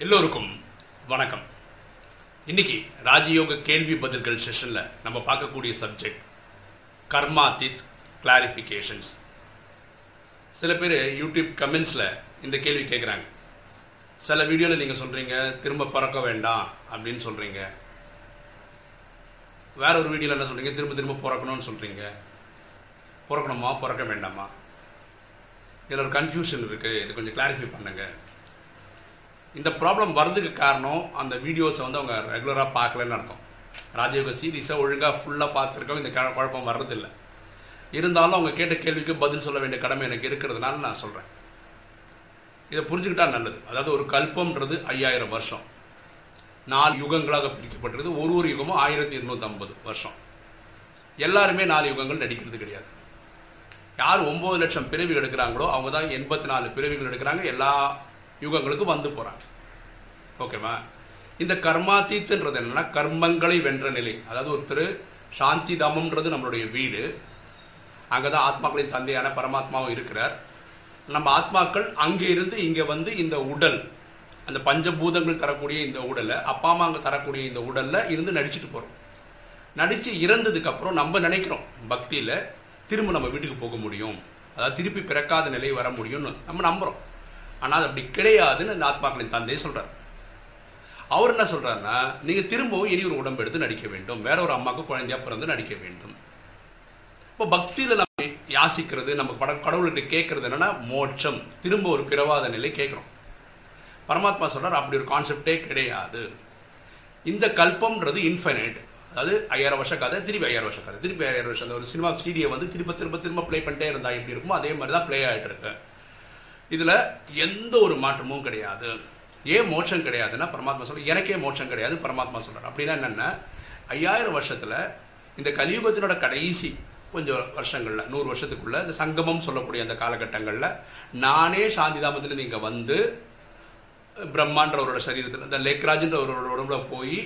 எல்லோருக்கும் வணக்கம். இன்னைக்கு ராஜயோக கேள்வி பதில்கள் செஷனில் நம்ம பார்க்கக்கூடிய சப்ஜெக்ட் கர்மாதித் கிளாரிஃபிகேஷன்ஸ் சில பேர் யூடியூப் கமெண்ட்ஸில் இந்த கேள்வி கேட்குறாங்க சில வீடியோவில் நீங்கள் சொல்கிறீங்க திரும்ப பிறக்க வேண்டாம் அப்படின்னு சொல்கிறீங்க வேற ஒரு வீடியோவில் என்ன சொல்கிறீங்க திரும்ப திரும்ப பிறக்கணும்னு சொல்கிறீங்க பிறக்கணுமா? பிறக்க வேண்டாமா? இதில் ஒரு கன்ஃபியூஷன் இருக்குது இது கொஞ்சம் கிளாரிஃபை பண்ணுங்கள் இந்த ப்ராப்ளம் வர்றதுக்கு காரணம் அந்த வீடியோஸை வந்து அவங்க ரெகுலராக பார்க்கலன்னு அர்த்தம். ராஜயோக சீரீஸை ஒழுங்காக ஃபுல்லாக பார்த்துருக்கவங்க இந்த க- குழப்பம் வர்றதில்லை. இருந்தாலும் அவங்க கேட்ட கேள்விக்கு பதில் சொல்ல வேண்டிய கடமை எனக்கு இருக்கிறதுனால நான் சொல்கிறேன் இதை புரிஞ்சுக்கிட்டா நல்லது. அதாவது ஒரு கல்பம்ன்றது ஐயாயிரம் வருஷம். நாலு யுகங்களாக பிரிக்கப்பட்டிருக்கு ஒரு ஒரு யுகமும் ஆயிரத்தி இருநூத்தி வருஷம். எல்லாருமே நாலு யுகங்கள் நடிக்கிறது கிடையாது. யார் ஒம்பது லட்சம் பிறவிகள் எடுக்கிறாங்களோ அவங்க தான் எண்பத்தி நாலு பிறவிகள் எடுக்கிறாங்க. எல்லா யுகங்களுக்கு வந்து போகிறாங்க ஓகேவா இந்த கர்மாத்தீத்துன்றது என்னன்னா கர்மங்களை வென்ற நிலை. அதாவது ஒருத்தர் சாந்தி தாமம்ன்றது நம்மளுடைய வீடு. அங்கே தான் ஆத்மாக்களின் தந்தையான பரமாத்மாவும் இருக்கிறார். நம்ம ஆத்மாக்கள் அங்கே இருந்து இங்கே வந்து இந்த உடல் அந்த பஞ்சபூதங்கள் தரக்கூடிய இந்த உடலை அப்பா அம்மா அங்கே தரக்கூடிய இந்த உடலில் இருந்து நடிச்சுட்டு போகிறோம் நடித்து இறந்ததுக்கப்புறம் நம்ம நினைக்கிறோம் பக்தியில் திரும்ப நம்ம வீட்டுக்கு போக முடியும். அதாவது திருப்பி பிறக்காத நிலை வர முடியும்னு நம்ம நம்புகிறோம் ஆனால் அது அப்படி கிடையாதுன்னு அந்த ஆத்மாக்களின் தந்தை சொல்கிறார் அவர் என்ன சொல்கிறாருன்னா நீங்கள் திரும்பவும் இனி ஒரு உடம்பு எடுத்து நடிக்க வேண்டும். வேற ஒரு அம்மாவுக்கு குழந்தையா பிறந்து நடிக்க வேண்டும். இப்போ பக்தியில் நம்ம யாசிக்கிறது நம்ம பட கடவுள்கிட்ட கேட்கறது என்னென்னா மோட்சம். திரும்ப ஒரு பிறவாத நிலை கேட்குறோம். பரமாத்மா சொல்கிறார் அப்படி ஒரு கான்செப்டே கிடையாது. இந்த கல்பம்ன்றது இன்ஃபைனைட் அதாவது ஐயாயிரம் வருஷ கதை திருப்பி ஐயாயிரம் வருஷ கதை. திருப்பி ஐயாயிரம் வருஷம் அந்த ஒரு சினிமா சீடியை வந்து திரும்ப திரும்ப திரும்ப ப்ளே பண்ணிட்டே இருந்தால் எப்படி இருக்குமோ அதே மாதிரி தான் ப்ளே ஆகிட்டு இருக்கு. இதில் எந்த ஒரு மாற்றமும் கிடையாது. ஏன் மோட்சம் கிடையாதுன்னா பரமாத்மா சொல்ற எனக்கே மோட்சம் கிடையாது பரமாத்மா சொல்கிறார் அப்படின்னா என்னென்ன ஐயாயிரம் வருஷத்தில் இந்த கலியுகத்தினோட கடைசி கொஞ்சம் வருஷங்களில் நூறு வருஷத்துக்குள்ள இந்த சங்கமம் சொல்லக்கூடிய அந்த காலகட்டங்களில் நானே சாந்திதாமத்திலிருந்து இங்கே வந்து பிரம்மான்றவரோட சரீரத்தில் இந்த லேக்ராஜ்ன்றவரோட ஒரு உடம்புல போய்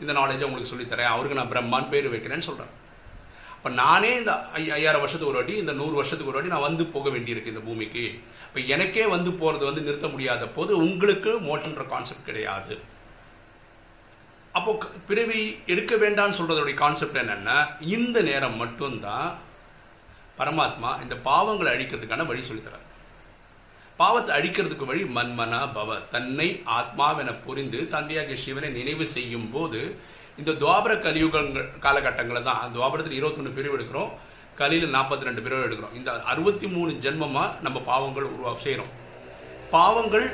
இந்த நாலேஜை உங்களுக்கு சொல்லித்தரேன். அவருக்கு நான் பிரம்மான் பேர் வைக்கிறேன்னு சொல்கிறேன் இப்போ நானே இந்த ஐ- ஐயாயிரம் வருஷத்துக்கு ஒரு வாட்டி இந்த நூறு வருஷத்துக்கு ஒரு வாட்டி நான் வந்து போக வேண்டியிருக்கு இந்த பூமிக்கு. இப்போ எனக்கே வந்து போறது வந்து நிறுத்த முடியாத போது உங்களுக்கு மோட்டன்ற கான்செப்ட் கிடையாது. அப்போ பிறவி எடுக்க வேண்டாம்னு சொல்கிறதோடைய கான்செப்ட் என்னன்னா இந்த நேரம் மட்டும்தான் பரமாத்மா இந்த பாவங்களை அழிக்கிறதுக்கான வழி சொல்லித்தரார். பாவத்தை அழிக்கிறதுக்கு வழி மன்மனா பவ தன்னை ஆத்மாவென புரிந்து தந்தையாகிய சிவனை நினைவு செய்யும் போது இந்த துவாபர கலியுகங்கள் காலகட்டங்களில் தான் துவாபரத்தில் இருபத்தொன்று பிரிவு எடுக்கிறோம் கலியில் நாற்பத்தி ரெண்டு பிரிவு எடுக்கிறோம். இந்த அறுபத்தி மூணு ஜென்மமாக நம்ம பாவங்கள் உருவா செய்கிறோம் பாவங்கள்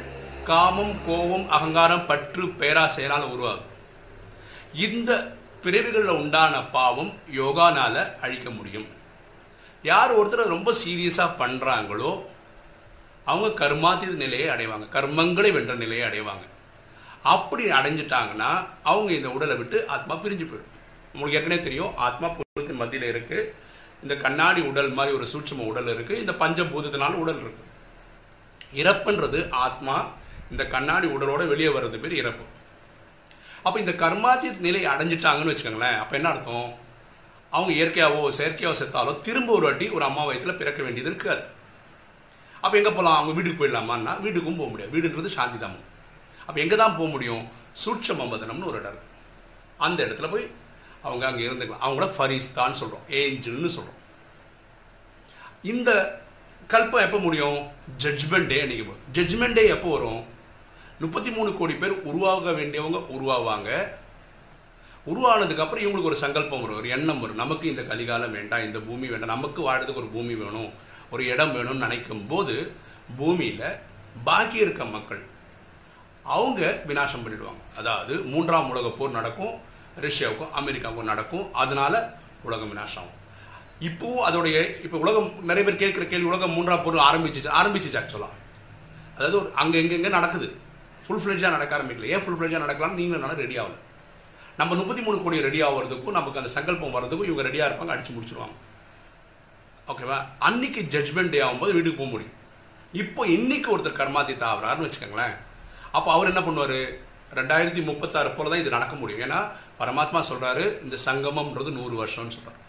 காமம் கோபம் அகங்காரம் பற்று பேராசையினால் உருவாகும். இந்த பிறவிகளில் உண்டான பாவம் யோகானால் அழிக்க முடியும். யார் ஒருத்தர் ரொம்ப சீரியஸாக பண்ணுறாங்களோ அவங்க கர்மாத்தீத நிலையை அடைவாங்க. கர்மங்களை வென்ற நிலையை அடைவாங்க. அப்படி அடைஞ்சிட்டாங்கன்னா அவங்க இந்த உடலை விட்டு ஆத்மா பிரிஞ்சு போயிடும். உங்களுக்கு ஏற்கனவே தெரியும் ஆத்மா பூதத்தின் மத்தியில் இருக்கு. இந்த கண்ணாடி உடல் மாதிரி ஒரு சூட்சும உடல் இருக்கு. இந்த பஞ்சபூதத்தினால உடல் இருக்கு. இறப்புன்றது ஆத்மா இந்த கண்ணாடி உடலோட வெளியே வர்றது பேர் இறப்பு. அப்போ இந்த கர்மாத்திய நிலை அடைஞ்சிட்டாங்கன்னு வச்சுக்கோங்களேன் அப்போ என்ன அர்த்தம்? அவங்க இயற்கையாவோ செயற்கையாவோ செத்தாலோ திரும்ப ஒரு வாட்டி ஒரு அம்மா வயத்தில் பிறக்க வேண்டியது இருக்காது. அப்போ எங்கே போகலாம் அவங்க வீட்டுக்கு போயிடலாமான்னா வீட்டுக்கும் போக முடியாது. வீடுன்றது சாந்தி தாமம். அப்போ எங்க தான் போக முடியும்? சூட்சம மதனம்னு ஒரு இடம் இருக்கு. அந்த இடத்துல போய் அவங்க அங்கே இருந்துக்கலாம். அவங்கள ஃபரிஸ்தான் சொல்றோம். ஏஞ்சல்னு சொல்றோம். இந்த கல்பம் எப்போ முடியும்? ஜட்ஜ்மெண்ட் டே அன்னைக்கு போகும் ஜட்ஜ்மெண்ட் டே எப்போ வரும்? முப்பத்தி மூணு கோடி பேர் உருவாக வேண்டியவங்க உருவாவாங்க. உருவானதுக்கப்புறம் இவங்களுக்கு ஒரு சங்கல்பம் வரும். ஒரு எண்ணம் வரும். நமக்கு இந்த கலிகாலம் வேண்டாம். இந்த பூமி வேண்டாம். நமக்கு வாழறதுக்கு ஒரு பூமி வேணும். ஒரு இடம் வேணும்னு நினைக்கும் போது பூமியில பாக்கி இருக்க மக்கள் அவங்க விநாசம் பண்ணிடுவாங்க. அதாவது மூன்றாம் உலக போர் நடக்கும் ரஷ்யாவுக்கும் அமெரிக்காவுக்கும் நடக்கும். அதனால உலகம் விநாசம் ஆகும் இப்போவும் அதோடைய இப்போ உலகம் நிறைய பேர் கேட்குற கேள்வி உலகம் மூன்றாம் போர் ஆரம்பிச்சிச்சு ஆரம்பிச்சிச்சு ஆக்சுவலாக அதாவது ஒரு அங்கே எங்கெங்கே நடக்குது. ஃபுல் ஃபிளெஜா நடக்க ஆரம்பிக்கல. ஏன் ஃபுல் ஃபிளெஜா நடக்கலாம் நீங்களும் நல்லா ரெடி ஆகல. நம்ம முப்பத்தி மூணு கோடி ரெடி ஆகிறதுக்கும் நமக்கு அந்த சங்கல்பம் வர்றதுக்கும் இவங்க ரெடியாக இருப்பாங்க அடிச்சு முடிச்சிருவாங்க. ஓகேவா அன்னைக்கு ஜட்ஜ்மெண்ட் டே ஆகும்போது வீட்டுக்கு போக முடியும். இப்போ இன்னைக்கு ஒருத்தர் கர்மாதித்த ஆகிறாருன்னு வச்சுக்கோங்களேன். அப்போ அவர் என்ன பண்ணுவார்? ரெண்டாயிரத்தி முப்பத்தாறு போல தான் இது நடக்க முடியும். ஏன்னா பரமாத்மா சொல்கிறாரு இந்த சங்கமம்ன்றது நூறு வருஷம்னு சொல்கிறார்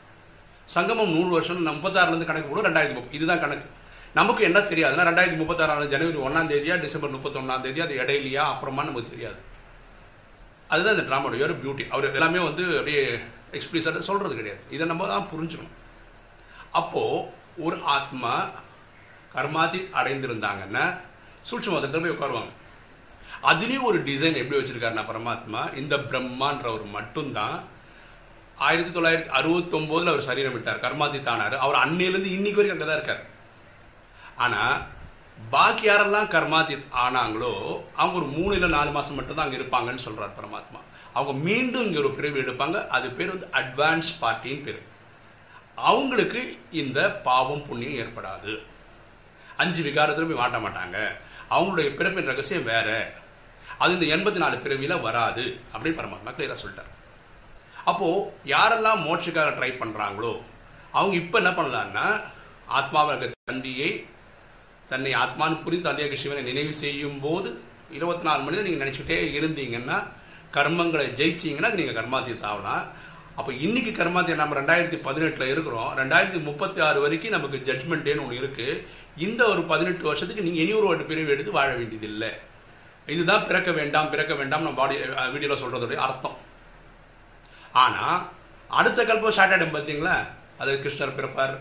சங்கமம் நூறு வருஷம் முப்பத்தாறுலேருந்து கணக்கு போடும் ரெண்டாயிரத்தி முப்பது இதுதான் கணக்கு. நமக்கு என்ன தெரியாதுன்னா ரெண்டாயிரத்தி முப்பத்தாறாம் ஜனவரி ஒன்றாம் தேதியா டிசம்பர் முப்பத்தொன்னாம் தேதி அது இடையிலையா அப்புறமா நமக்கு தெரியாது. அதுதான் இந்த ட்ராமாவுடைய ஒரு பியூட்டி அவர் எல்லாமே வந்து அப்படியே எக்ஸ்பிளிஸாக சொல்கிறது கிடையாது. இதை நம்ம தான் புரிஞ்சுக்கணும். அப்போது ஒரு ஆத்மா கர்மாதி அடைந்திருந்தாங்கன்னா சூட்சமத்தில் போய் உட்காருவாங்க. அதுலேயும் ஒரு டிசைன் எப்படி வச்சுருக்காருன்னா பரமாத்மா இந்த பிரம்மான்றவர் மட்டும்தான். ஆயிரத்தி தொள்ளாயிரத்தி அறுபத்தொம்போதில் அவர் சரீரம் விட்டார் கர்மாதி தானார் அவர் அன்னையிலேருந்து இன்னைக்கு வரைக்கும் அங்கே தான் இருக்கார். ஆனால் பாக்கி யாரெல்லாம் கர்மாதி ஆனாங்களோ அவங்க ஒரு மூணு இல்லை நாலு மாதம் மட்டும்தான் அங்கே இருப்பாங்கன்னு சொல்கிறார் பரமாத்மா. அவங்க மீண்டும் இங்கே ஒரு பிரிவு எடுப்பாங்க. அது பேர் வந்து அட்வான்ஸ் பார்ட்டின்னு பேர். அவங்களுக்கு இந்த பாவம் புண்ணியம் ஏற்படாது. அஞ்சு விகாரத்திலும் போய் மாட்ட மாட்டாங்க. அவங்களுடைய பிறப்பின் ரகசியம் வேற. அது இந்த எண்பத்தி நாலு பிறவியில் வராது அப்படின்னு பரமாத்மா கிளியராக சொல்லிட்டார். அப்போது யாரெல்லாம் மோட்சக்காக ட்ரை பண்ணுறாங்களோ அவங்க இப்போ என்ன பண்ணலான்னா ஆத்மாவை தந்தியை தன்னை ஆத்மானு புரிந்து தந்தையாக சிவனை நினைவு செய்யும் போது இருபத்தி நாலு மணி நீங்கள் நினச்சிக்கிட்டே இருந்தீங்கன்னா கர்மங்களை ஜெயிச்சிங்கன்னா நீங்கள் கர்மாத்தியத்தை ஆகலாம். அப்போ இன்னைக்கு கர்மாத்தியம் நம்ம ரெண்டாயிரத்தி பதினெட்டில் இருக்கிறோம். ரெண்டாயிரத்தி முப்பத்தி ஆறு வரைக்கும் நமக்கு ஜட்மெண்ட் டேன்னு ஒன்று இருக்குது இந்த ஒரு பதினெட்டு வருஷத்துக்கு நீங்கள் இனி ஒரு ஒரு பிரிவு எடுத்து வாழ வேண்டியதில்லை. இதுதான் பிறக்க வேண்டாம் பிறக்க வேண்டாம் நம்ம பாடி வீடியோவில் சொல்கிறதுடைய அர்த்தம். ஆனால் அடுத்த கல்பம் ஸ்டார்ட் ஆகிடும் பார்த்தீங்களா? அது கிருஷ்ணர் பிறப்பார்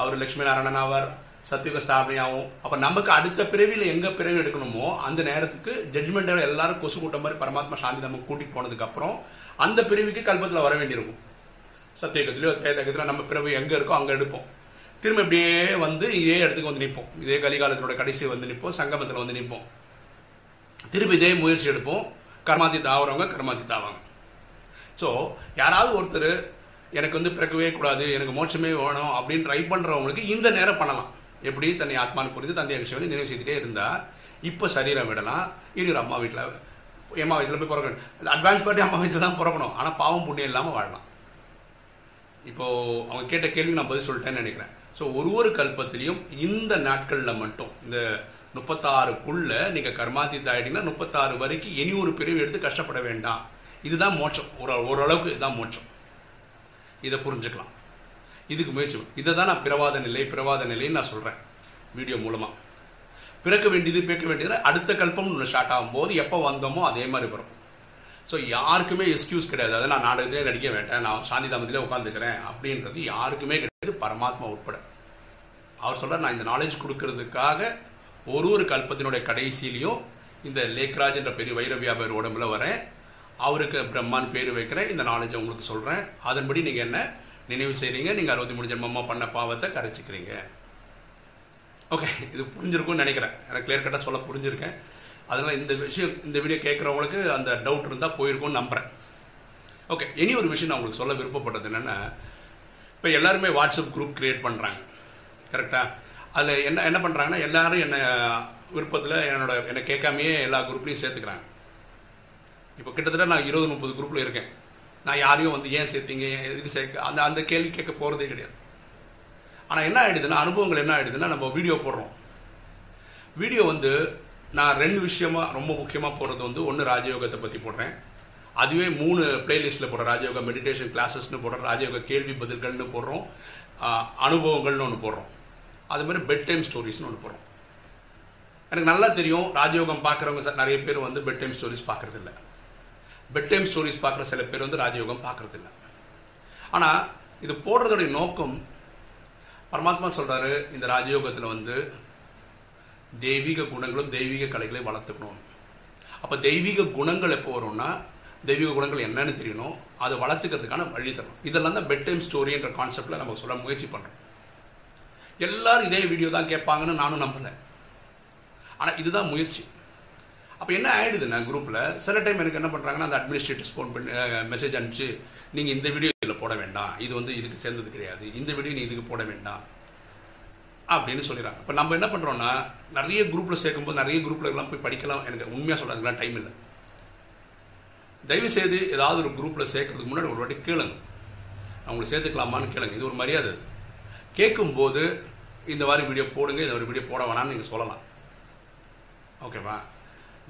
அவர் லட்சுமி நாராயணன் ஆவார் சத்தியுக ஸ்தாபனையாகும் அப்போ நமக்கு அடுத்த பிறவியில் எங்கே பிறவி எடுக்கணுமோ அந்த நேரத்துக்கு ஜட்மெண்ட் எல்லாரும் கொசு கூட்டம் மாதிரி பரமாத்மா சாந்தி நம்ம கூட்டிகிட்டு போனதுக்கப்புறம் அந்த பிரிவுக்கு கல்பத்தில் வர வேண்டியிருக்கும். சத்தியகத்திலையோ தேதகத்திலோ நம்ம பிறவி எங்கே இருக்கோ அங்கே எடுப்போம். திரும்ப இப்படியே வந்து இதே இடத்துக்கு வந்து நிற்போம். இதே கலிகாலத்தோட கடைசி வந்து நிற்போம் சங்கமத்தில் வந்து நிற்போம். திருப்பி இதே முயற்சி எடுப்போம். கர்மாதி தாவறவங்க கர்மாதி தாவாங்க ஸோ யாராவது ஒருத்தர் எனக்கு வந்து பிறக்கவே கூடாது எனக்கு மோட்சமே வேணும் அப்படின்னு ட்ரை பண்ணுறவங்களுக்கு இந்த நேரம் பண்ணலாம். எப்படி? தன்னை ஆத்மானு புரிந்து தந்தை விஷயம் நினைவு செய்துட்டே இருந்தால் இப்போ சரீரம் விடலாம். இருக்கிற அம்மா வீட்டில் அம்மா வீட்டில் போய் பிறக்கணும். அட்வான்ஸ் பார்ட்டி அம்மா வீட்டில் தான் பிறக்கணும். ஆனால் பாவம் புண்ணியம் இல்லாமல் வாழலாம். இப்போது அவங்க கேட்ட கேள்வி நான் பதில் சொல்லிட்டேன்னு நினைக்கிறேன். ஸோ ஒரு ஒரு கல்பத்திலையும் இந்த நாட்களில் மட்டும் இந்த முப்பத்தாறுக்குள்ள நீங்கள் கர்மாத்தீத்த ஆகிட்டீங்கன்னா முப்பத்தாறு வரைக்கும் இனி ஒரு பிரிவு எடுத்து கஷ்டப்பட வேண்டாம். இதுதான் மோட்சம். ஒரு ஓரளவுக்கு இதுதான் மோட்சம். இதை புரிஞ்சுக்கலாம். இதுக்கு முயற்சி இதை தான் நான் பிரவாத நிலை பிரவாத நிலைன்னு நான் சொல்கிறேன் வீடியோ மூலமாக பிறக்க வேண்டியது பிறக்க வேண்டியது அடுத்த கல்பம் ஒன்று ஸ்டார்ட் ஆகும்போது எப்போ வந்தோமோ அதே மாதிரி வரும். ஸோ யாருக்குமே எக்ஸ்கியூஸ் கிடையாது. அதை நான் நாடகத்திலே நடிக்க வேண்டேன் நான் சாந்தி தாமத்திலே உட்காந்துக்கிறேன் அப்படின்றது யாருக்குமே கிடையாது. பரமாத்மா உட்பட. அவர் சொல்கிறார் நான் இந்த நாலேஜ் கொடுக்கறதுக்காக ஒரு ஒரு கல்பத்தினுடைய கடைசியிலையும் இந்த லேக்ராஜ் என்ற பெரிய வைர வியாபாரி உடம்புல வரேன். அவருக்கு பிரம்மான் பேர் வைக்கிறேன். இந்த நாலேஜ் உங்களுக்கு சொல்கிறேன் அதன்படி நீங்கள் என்ன நினைவு செய்கிறீங்க நீங்கள் அறுபத்தி மூணு ஜென்மமாக பண்ண பாவத்தை கரைச்சிக்கிறீங்க. ஓகே இது புரிஞ்சிருக்கும்னு நினைக்கிறேன். எனக்கு கிளியர் கட்டாக சொல்ல புரிஞ்சிருக்கேன். அதனால் இந்த விஷயம் இந்த வீடியோ கேட்குறவங்களுக்கு அந்த டவுட் இருந்தால் போயிருக்கும்னு நம்புகிறேன் ஓகே இனி ஒரு விஷயம் நான் உங்களுக்கு சொல்ல விருப்பப்பட்டது என்னென்னா இப்போ எல்லாருமே வாட்ஸ்அப் குரூப் க்ரியேட் பண்ணுறாங்க கரெக்டாக அதில் என்ன என்ன பண்ணுறாங்கன்னா எல்லாரும் என்னை விருப்பத்தில் என்னோட என்னை கேட்காமையே எல்லா குரூப்லேயும் சேர்த்துக்கிறாங்க. இப்போ கிட்டத்தட்ட நான் இருபது முப்பது குரூப்பில் இருக்கேன். நான் யாரையும் வந்து ஏன் சேர்த்தீங்க எதுக்கு சேர்க்க அந்த அந்த கேள்வி கேட்க போகிறதே கிடையாது. ஆனால் என்ன ஆகிடுதுன்னா அனுபவங்கள் என்ன ஆகிடுதுன்னா நம்ம வீடியோ போடுறோம். வீடியோ வந்து நான் ரெண்டு விஷயமா ரொம்ப முக்கியமாக போடுறது வந்து ஒன்று ராஜயோகத்தை பற்றி போடுறேன். அதுவே மூணு பிளேலிஸ்ட்டில் போடுறேன். ராஜயோகா மெடிடேஷன் கிளாஸஸ்னு போடுறோம். ராஜயோகா கேள்வி பதில்கள்னு போடுறோம். அனுபவங்கள்னு ஒன்று போடுறோம். அது மாதிரி பெட் டைம் ஸ்டோரிஸ்னு ஒன்று போகிறோம் எனக்கு நல்லா தெரியும் ராஜயோகம் பார்க்குறவங்க நிறைய பேர் வந்து பெட் டைம் ஸ்டோரிஸ் பார்க்குறது இல்லை பெட் டைம் ஸ்டோரிஸ் பார்க்குற சில பேர் வந்து ராஜயோகம் பார்க்குறது இல்லை ஆனால் இது போடுறதுடைய நோக்கம் பரமாத்மா சொல்கிறாரு இந்த ராஜயோகத்தில் வந்து தெய்வீக குணங்களும் தெய்வீக கலைகளையும் வளர்த்துக்கணும். அப்போ தெய்வீக குணங்கள் எப்போ வரும்னா தெய்வீக குணங்கள் என்னன்னு தெரியணும் அதை வளர்த்துக்கிறதுக்கான வழி தரணும் இதெல்லாம் தான் பெட் டைம் ஸ்டோரின்ற கான்செப்டில் நம்ம சொல்ல முயற்சி பண்ணுறோம் எல்லாரும் இதே வீடியோ தான் கேட்பாங்கன்னு நானும் நம்பலை. ஆனால் இதுதான் முயற்சி. அப்போ என்ன ஆயிடுதுண்ணா குரூப்பில் சில டைம் எனக்கு என்ன பண்ணுறாங்கன்னா அந்த அட்மினிஸ்ட்ரேட்டர்ஸ் ஃபோன் பண்ணி மெசேஜ் அனுப்பிச்சு நீங்கள் இந்த வீடியோ இதில் போட வேண்டாம். இது வந்து இதுக்கு சேர்ந்தது கிடையாது. இந்த வீடியோ நீ இதுக்கு போட வேண்டாம். அப்படின்னு சொல்லிடுறாங்க. இப்போ நம்ம என்ன பண்ணுறோன்னா நிறைய குரூப்பில் சேர்க்கும்போது நிறைய குரூப்பில் எல்லாம் போய் படிக்கலாம். எனக்கு உண்மையாக சொல்கிறதுலாம் டைம் இல்லை. தயவு செய்து ஏதாவது ஒரு குரூப்பில் சேர்க்கறதுக்கு முன்னாடி ஒரு வாட்டி கேளுங்க. அவங்களை சேர்த்துக்கலாமான்னு கேளுங்க. இது ஒரு மரியாதை. கேட்கும்போது இந்த மாதிரி வீடியோ போடுங்க இந்த மாதிரி வீடியோ போட வேணாம்னு நீங்கள் சொல்லலாம். ஓகேவா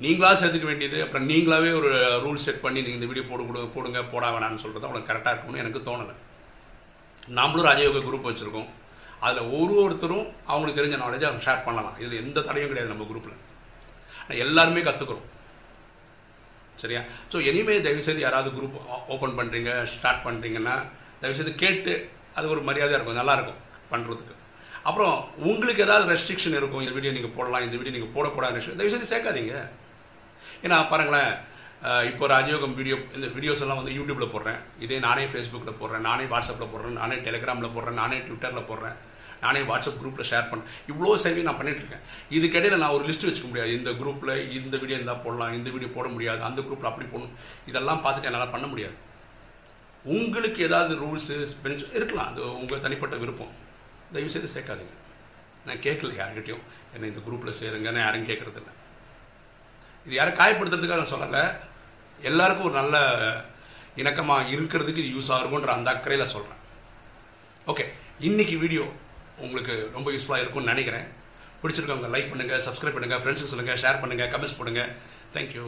நீங்களா சேர்த்துக்க வேண்டியது அப்புறம் நீங்களாவே ஒரு ரூல் செட் பண்ணி நீங்கள் இந்த வீடியோ போடு கொடு போடுங்க போட வேணாம்னு சொல்கிறது அவங்களுக்கு கரெக்டாக இருக்கும்னு எனக்கு தோணலை. நாமளும் ராஜயோக குரூப் வச்சுருக்கோம். அதில் ஒரு ஒருத்தரும் அவங்களுக்கு தெரிஞ்ச நாலேஜை அவங்க ஷேர் பண்ணலாம். இதில் எந்த தடையும் கிடையாது நம்ம குரூப்பில் எல்லாருமே கற்றுக்குறோம் சரியா? ஸோ எனிமே தயவுசெய்து யாராவது குரூப் ஓப்பன் பண்ணுறீங்க ஸ்டார்ட் பண்ணுறீங்கன்னா தயவுசெய்து கேட்டு அது ஒரு மரியாதையாக இருக்கும் நல்லாயிருக்கும் பண்ணுறதுக்கு அப்புறம் உங்களுக்கு ஏதாவது ரெஸ்ட்ரிக்ஷன் இருக்கும் இந்த வீடியோ நீங்கள் போடலாம் இந்த வீடியோ நீங்கள் போடக்கூடாது இந்த விஷயத்தை சேர்க்காதீங்க. ஏன்னா பாருங்களேன் இப்போ ராஜயோகம் வீடியோ இந்த வீடியோஸ் எல்லாம் வந்து யூடியூப்பில் போடுறேன். இதே நானே ஃபேஸ்புக்கில் போடுறேன் நானே வாட்ஸ்அப்பில் போடுறேன் நானே டெலிகிராமில் போடுறேன் நானே ட்விட்டரில் போடுறேன் நானே வாட்ஸ்அப் குரூப்பில் ஷேர் பண்ணேன் இவ்வளோ சேவையும் நான் பண்ணிட்டுருக்கேன் இதுக்கிடையில் நான் ஒரு லிஸ்ட் வச்சுக்க முடியாது. இந்த குரூப்பில் இந்த வீடியோ இருந்தால் போடலாம் இந்த வீடியோ போட முடியாது அந்த குரூப்பில் அப்படி போடணும். இதெல்லாம் பார்த்துட்டு என்னால் பண்ண முடியாது. உங்களுக்கு ஏதாவது ரூல்ஸு பென்ஷன் இருக்கலாம். அது உங்கள் தனிப்பட்ட விருப்பம். தயவுசெய்து சேர்க்காதீங்க. நான் கேட்கல யாருக்கிட்டையும் என்னை இந்த குரூப்பில் சேருங்கன்னு யாரும் கேட்குறதில்ல. இது யாரும் காயப்படுத்துறதுக்காக நான் சொல்லலை. எல்லாருக்கும் ஒரு நல்ல இணக்கமாக இருக்கிறதுக்கு இது யூஸ் ஆகுன்ற அந்த அக்கறையில் சொல்கிறேன் ஓகே இன்னைக்கு வீடியோ உங்களுக்கு ரொம்ப யூஸ்ஃபுல்லாக இருக்கும்னு நினைக்கிறேன். பிடிச்சிருக்கவங்க லைக் பண்ணுங்கள் சப்ஸ்கிரைப் பண்ணுங்கள் ஃப்ரெண்ட்ஸுக்கு சொல்லுங்கள் ஷேர் பண்ணுங்கள் கமெண்ட்ஸ் பண்ணுங்கள் தேங்க்யூ